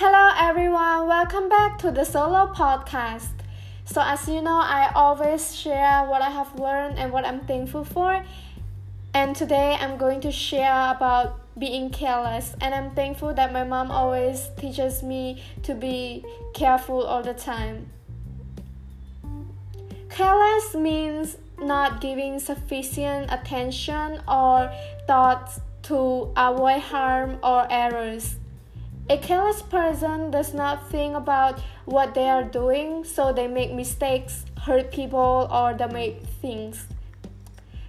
Hello, everyone. Welcome back to the solo podcast. So, as you know, I always share what I have learned and what I'm thankful for. And today I'm going to share about being careless. And I'm thankful that my mom always teaches me to be careful all the time. Careless means not giving sufficient attention or thought to avoid harm or errors. A careless person does not think about what they are doing, so they make mistakes, hurt people, or damage things.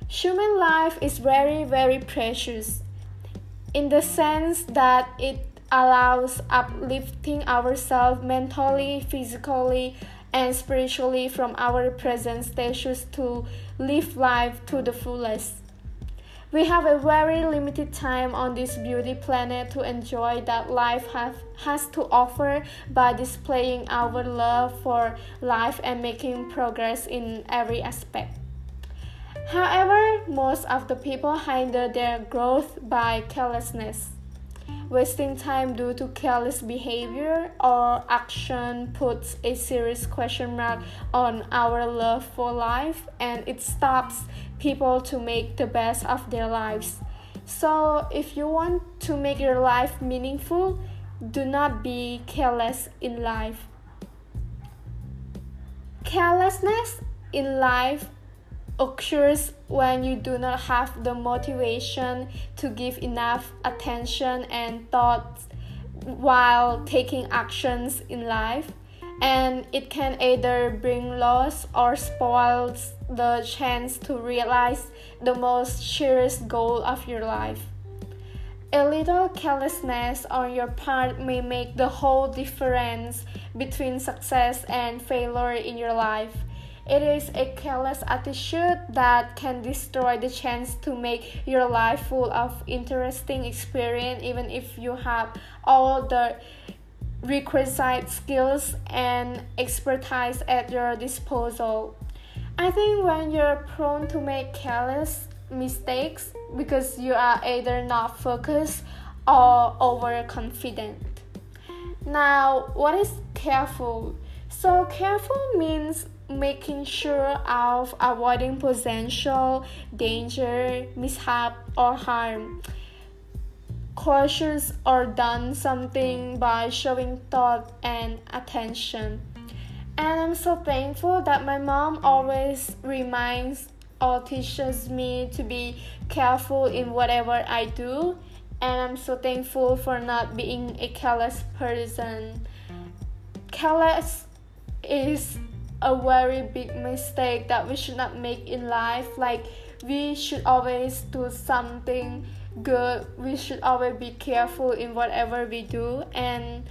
Human life is very, very precious in the sense that it allows uplifting ourselves mentally, physically, and spiritually from our present status to live life to the fullest. We have a very limited time on this beauty planet to enjoy that life have, has to offer by displaying our love for life and making progress in every aspect. However, most of the people hinder their growth by carelessness. Wasting time due to careless behavior or action puts a serious question mark on our love for life and it stops people to make the best of their lives. So, if you want to make your life meaningful, do not be careless in life. Carelessness in life occurs when you do not have the motivation to give enough attention and thought while taking actions in life and it can either bring loss or spoils the chance to realize the most cherished goal of your life. A little carelessness on your part may make the whole difference between success and failure in your life. It is a careless attitude that can destroy the chance to make your life full of interesting experience even if you have all the requisite skills and expertise at your disposal. I think when you're prone to make careless mistakes because you are either not focused or overconfident. Now, what is careful? So, careful means making sure of avoiding potential danger, mishap, or harm. Cautious or done something by showing thought and attention. And I'm so thankful that my mom always reminds or teaches me to be careful in whatever I do. And I'm so thankful for not being a careless person. Careless is a very big mistake that we should not make in life like we should always do something good we should always be careful in whatever we do and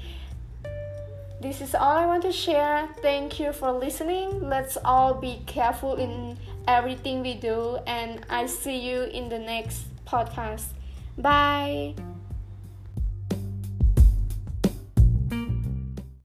this is all I want to share. Thank you for listening. Let's all be careful in everything we do, and I see you in the next podcast. Bye.